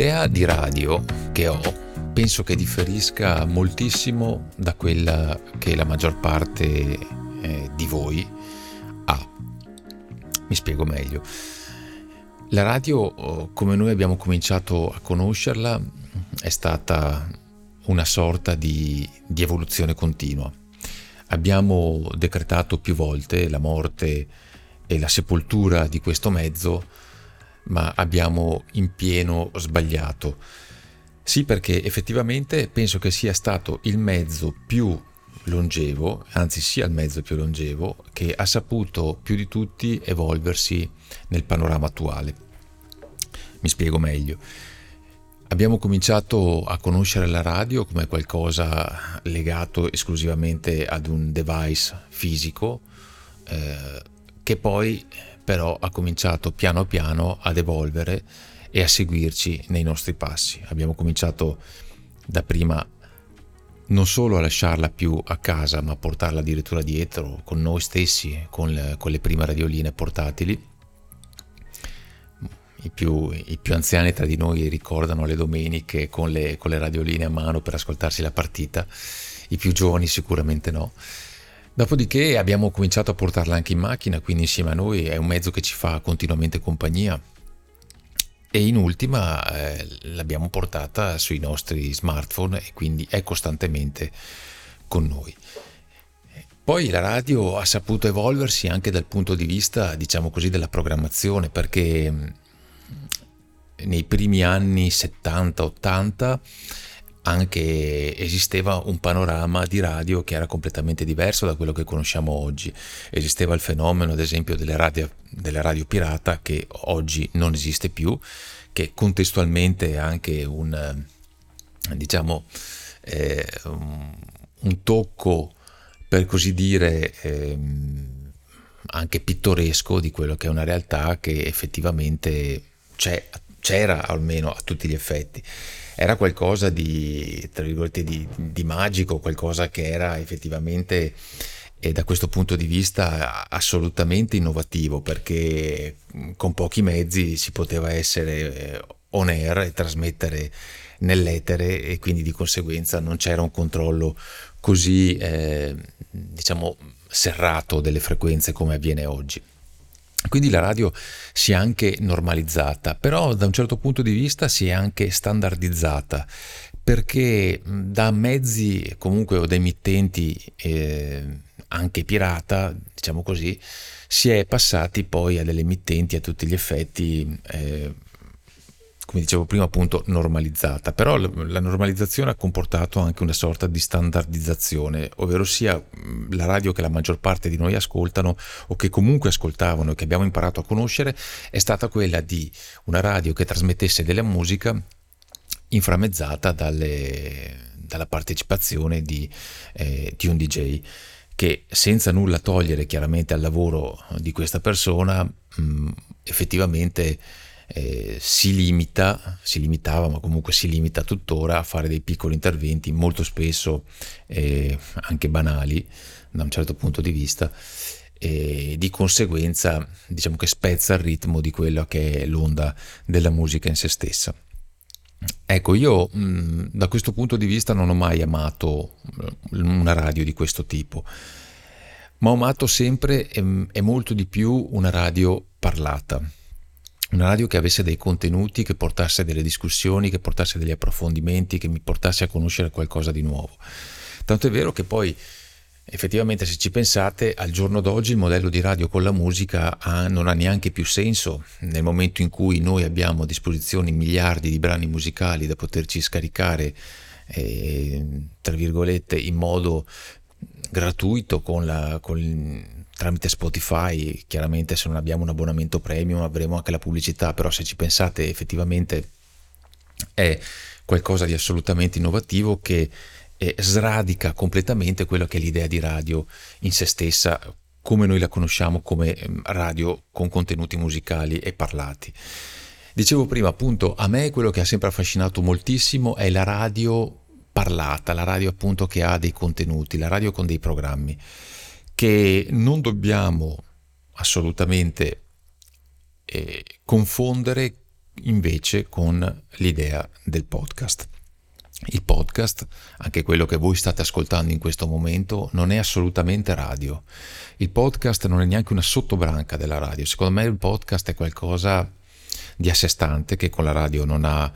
L'idea di radio che ho penso che differisca moltissimo da quella che la maggior parte eh, di voi ha. Mi spiego meglio. La radio, oh, come noi abbiamo cominciato a conoscerla, è stata una sorta di, di evoluzione continua. Abbiamo decretato più volte la morte e la sepoltura di questo mezzo, ma abbiamo in pieno sbagliato. Sì, perché effettivamente penso che sia stato il mezzo più longevo, anzi sia il mezzo più longevo, che ha saputo più di tutti evolversi nel panorama attuale. Mi spiego meglio. Abbiamo cominciato a conoscere la radio come qualcosa legato esclusivamente ad un device fisico, eh, che poi però ha cominciato piano piano ad evolvere e a seguirci nei nostri passi. Abbiamo cominciato da prima non solo a lasciarla più a casa, ma a portarla addirittura dietro con noi stessi, con le, con le prime radioline portatili. I più, I più, anziani tra di noi ricordano le domeniche con le, con le radioline a mano per ascoltarsi la partita, i più giovani sicuramente no. Dopodiché abbiamo cominciato a portarla anche in macchina, quindi insieme a noi è un mezzo che ci fa continuamente compagnia. E in ultima eh, l'abbiamo portata sui nostri smartphone e quindi è costantemente con noi. Poi la radio ha saputo evolversi anche dal punto di vista, diciamo così, della programmazione, perché mm, nei primi anni 70-80 anche esisteva un panorama di radio che era completamente diverso da quello che conosciamo oggi. Esisteva il fenomeno, ad esempio, delle radio, delle radio pirata che oggi non esiste più, che contestualmente è anche un, diciamo, eh, un tocco, per così dire, eh, anche pittoresco di quello che è una realtà che effettivamente c'è, c'era almeno a tutti gli effetti era qualcosa di, di, di magico, qualcosa che era effettivamente e da questo punto di vista assolutamente innovativo perché con pochi mezzi si poteva essere eh, on air e trasmettere nell'etere e quindi di conseguenza non c'era un controllo così eh, diciamo serrato delle frequenze come avviene oggi. Quindi la radio si è anche normalizzata, però da un certo punto di vista si è anche standardizzata, perché da mezzi comunque o da emittenti eh, anche pirata, diciamo così, si è passati poi a delle emittenti a tutti gli effetti eh, come dicevo prima, appunto normalizzata. Però la normalizzazione ha comportato anche una sorta di standardizzazione, ovvero sia la radio che la maggior parte di noi ascoltano o che comunque ascoltavano e che abbiamo imparato a conoscere è stata quella di una radio che trasmettesse della musica inframmezzata dalle, dalla partecipazione di, eh, di un DJ che senza nulla togliere chiaramente al lavoro di questa persona mh, effettivamente eh, si limita, si limitava, ma comunque si limita tuttora a fare dei piccoli interventi, molto spesso eh, anche banali da un certo punto di vista, e di conseguenza diciamo che spezza il ritmo di quella che è l'onda della musica in se stessa. Ecco, io da questo punto di vista non ho mai amato una radio di questo tipo, ma ho amato sempre e molto di più una radio parlata una radio che avesse dei contenuti, che portasse delle discussioni, che portasse degli approfondimenti, che mi portasse a conoscere qualcosa di nuovo. Tanto è vero che poi effettivamente se ci pensate al giorno d'oggi il modello di radio con la musica ha, non ha neanche più senso nel momento in cui noi abbiamo a disposizione miliardi di brani musicali da poterci scaricare eh, tra virgolette in modo gratuito con, la, con tramite Spotify, chiaramente se non abbiamo un abbonamento premium avremo anche la pubblicità, però se ci pensate effettivamente è qualcosa di assolutamente innovativo che eh, sradica completamente quello che è l'idea di radio in se stessa, come noi la conosciamo come ehm, radio con contenuti musicali e parlati. Dicevo prima, appunto, a me quello che ha sempre affascinato moltissimo è la radio parlata, la radio appunto che ha dei contenuti, la radio con dei programmi che non dobbiamo assolutamente eh, confondere invece con l'idea del podcast. Il podcast, anche quello che voi state ascoltando in questo momento, non è assolutamente radio. Il podcast non è neanche una sottobranca della radio. Secondo me il podcast è qualcosa di a sé stante che con la radio non ha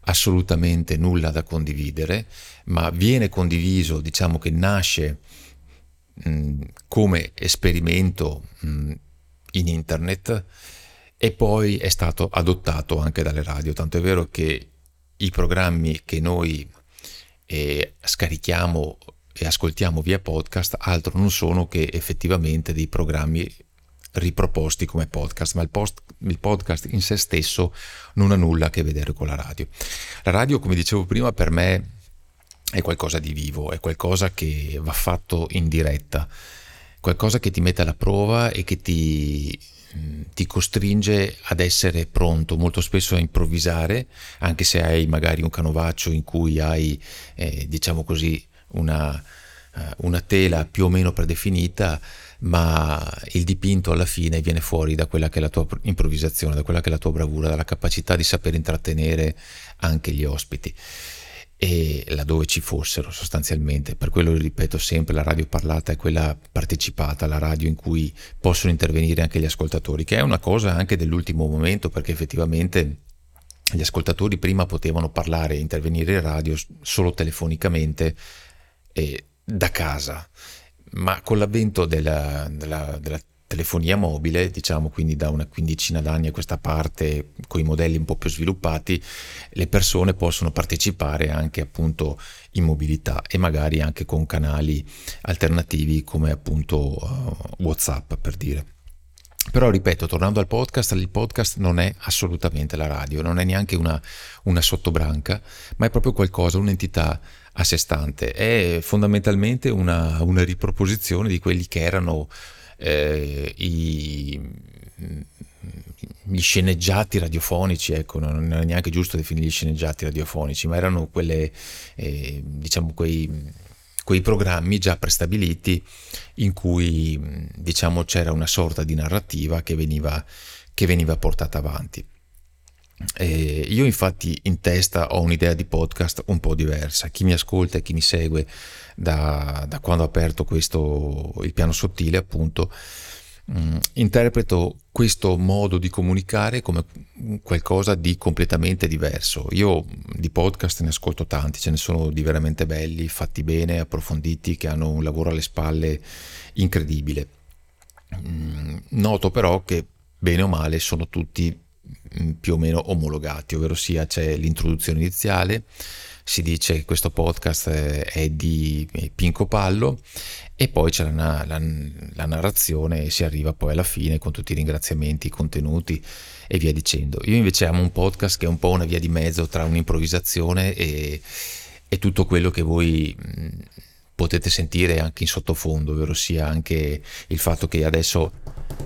assolutamente nulla da condividere, ma viene condiviso, diciamo che nasce come esperimento mh, in internet e poi è stato adottato anche dalle radio, tanto è vero che i programmi che noi eh, scarichiamo e ascoltiamo via podcast altro non sono che effettivamente dei programmi riproposti come podcast, ma il, post, il, podcast in se stesso non ha nulla a che vedere con la radio. La radio, come dicevo prima, per me è qualcosa di vivo, è qualcosa che va fatto in diretta, qualcosa che ti mette alla prova e che ti ti costringe ad essere pronto, molto spesso a improvvisare, anche se hai magari un canovaccio in cui hai, eh, diciamo così, una, uh, una tela più o meno predefinita, ma il dipinto alla fine viene fuori da quella che è la tua improvvisazione, da quella che è la tua bravura, dalla capacità di saper intrattenere anche gli ospiti e laddove ci fossero sostanzialmente. Per quello ripeto sempre, la radio parlata è quella partecipata, la radio in cui possono intervenire anche gli ascoltatori, che è una cosa anche dell'ultimo momento perché effettivamente gli ascoltatori prima potevano parlare e intervenire in radio solo telefonicamente e da casa, ma con l'avvento della, della, della telefonia mobile, diciamo quindi da una quindicina d'anni a questa parte, con i modelli un po' più sviluppati, le persone possono partecipare anche appunto in mobilità e magari anche con canali alternativi come appunto uh, WhatsApp per dire. Però ripeto, tornando al podcast, il podcast non è assolutamente la radio, non è neanche una, una sottobranca, ma è proprio qualcosa, un'entità a sé stante. È fondamentalmente una, una riproposizione di quelli che erano eh, i, gli sceneggiati radiofonici, ecco, non è neanche giusto definirli sceneggiati radiofonici, ma erano quelle, eh, diciamo, quei, quei programmi già prestabiliti in cui, diciamo, c'era una sorta di narrativa che veniva, che veniva portata avanti. Eh, io infatti in testa ho un'idea di podcast un po' diversa. Chi mi ascolta e chi mi segue da, da quando ho aperto questo, il piano sottile, appunto, mh, mm, interpreto questo modo di comunicare come qualcosa di completamente diverso. Io di podcast ne ascolto tanti, ce ne sono di veramente belli, fatti bene, approfonditi, che hanno un lavoro alle spalle incredibile. Mm, noto però che bene o male sono tutti più o meno omologati, ovvero sia c'è l'introduzione iniziale, si dice che questo podcast è di Pinco Pallo e poi c'è la, la, la, narrazione e si arriva poi alla fine con tutti i ringraziamenti, i contenuti e via dicendo. Io invece amo un podcast che è un po' una via di mezzo tra un'improvvisazione e, e tutto quello che voi mm, potete sentire anche in sottofondo, ovvero sia anche il fatto che adesso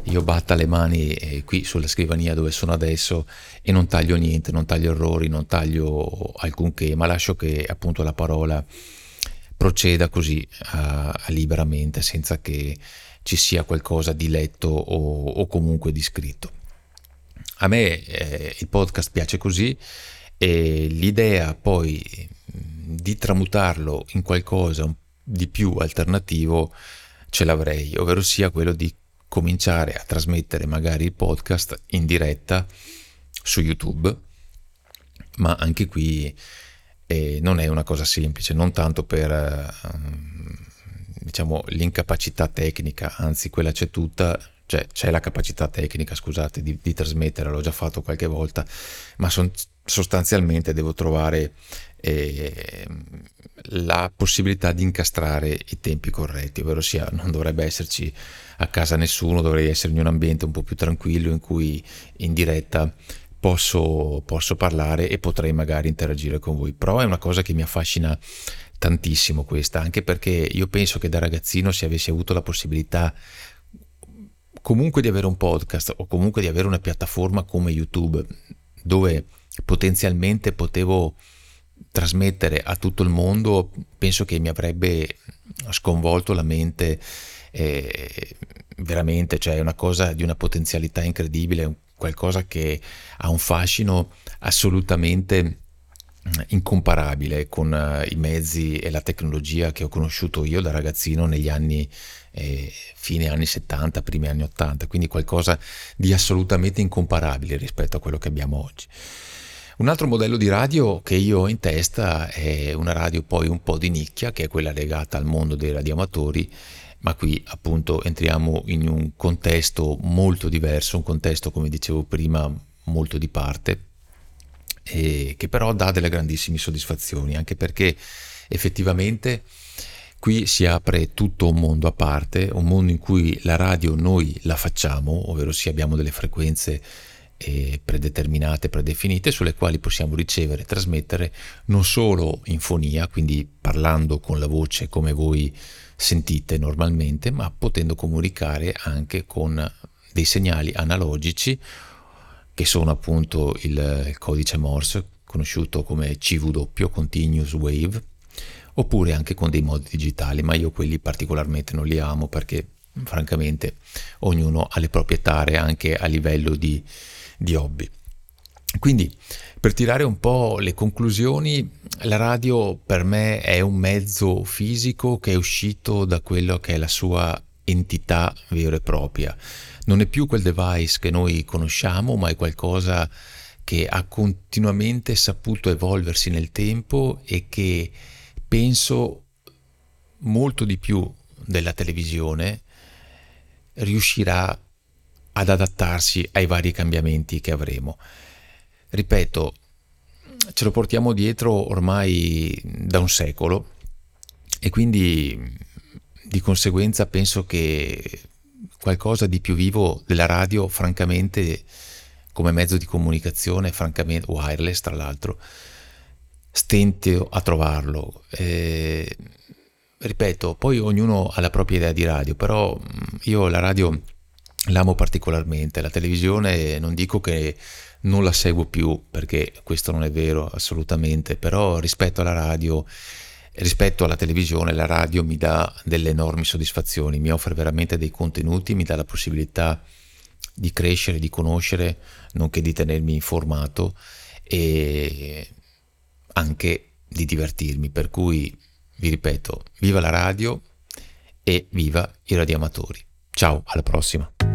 io batta le mani eh, qui sulla scrivania dove sono adesso e non taglio niente, non taglio errori, non taglio alcunché, ma lascio che appunto la parola proceda così uh, liberamente senza che ci sia qualcosa di letto o, o comunque di scritto. A me eh, il podcast piace così e l'idea poi di tramutarlo in qualcosa di più alternativo ce l'avrei, ovvero sia quello di cominciare a trasmettere magari il podcast in diretta su YouTube, ma anche qui eh, non è una cosa semplice, non tanto per eh, diciamo l'incapacità tecnica, anzi quella c'è tutta, cioè c'è la capacità tecnica, scusate, di, di trasmettere, l'ho già fatto qualche volta, ma son, sostanzialmente devo trovare eh, la possibilità di incastrare i tempi corretti, ovvero sia non dovrebbe esserci a casa nessuno, dovrei essere in un ambiente un po' più tranquillo in cui in diretta posso, posso parlare e potrei magari interagire con voi. Però è una cosa che mi affascina tantissimo questa, anche perché io penso che da ragazzino se avessi avuto la possibilità comunque di avere un podcast o comunque di avere una piattaforma come YouTube dove potenzialmente potevo trasmettere a tutto il mondo penso che mi avrebbe sconvolto la mente eh, veramente, cioè è una cosa di una potenzialità incredibile, qualcosa che ha un fascino assolutamente mm, incomparabile con uh, i mezzi e la tecnologia che ho conosciuto io da ragazzino negli anni eh, fine anni 70, primi anni 80, quindi qualcosa di assolutamente incomparabile rispetto a quello che abbiamo oggi. Un altro modello di radio che io ho in testa è una radio poi un po' di nicchia, che è quella legata al mondo dei radioamatori, ma qui appunto entriamo in un contesto molto diverso, un contesto come dicevo prima molto di parte, che però dà delle grandissime soddisfazioni, anche perché effettivamente qui si apre tutto un mondo a parte, un mondo in cui la radio noi la facciamo, ovvero sì abbiamo delle frequenze eh, predeterminate, predefinite, sulle quali possiamo ricevere e trasmettere non solo in fonia, quindi parlando con la voce come voi sentite normalmente, ma potendo comunicare anche con dei segnali analogici che sono appunto il, il codice Morse, conosciuto come CW, Continuous Wave, oppure anche con dei modi digitali, ma io quelli particolarmente non li amo perché francamente ognuno ha le proprie tare anche a livello di, di hobby. Quindi, per tirare un po' le conclusioni, la radio per me è un mezzo fisico che è uscito da quello che è la sua entità vera e propria. Non è più quel device che noi conosciamo, ma è qualcosa che ha continuamente saputo evolversi nel tempo e che penso molto di più della televisione riuscirà ad adattarsi ai vari cambiamenti che avremo. Ripeto, ce lo portiamo dietro ormai da un secolo e quindi di conseguenza penso che qualcosa di più vivo della radio, francamente, come mezzo di comunicazione, francamente wireless tra l'altro, stento a trovarlo. Eh, ripeto, poi ognuno ha la propria idea di radio, però io la radio l'amo particolarmente, la televisione non dico che non la seguo più perché questo non è vero assolutamente, però rispetto alla radio, rispetto alla televisione, la radio mi dà delle enormi soddisfazioni, mi offre veramente dei contenuti, mi dà la possibilità di crescere, di conoscere, nonché di tenermi informato e anche di divertirmi, per cui vi ripeto, viva la radio e viva i radioamatori. Ciao, alla prossima.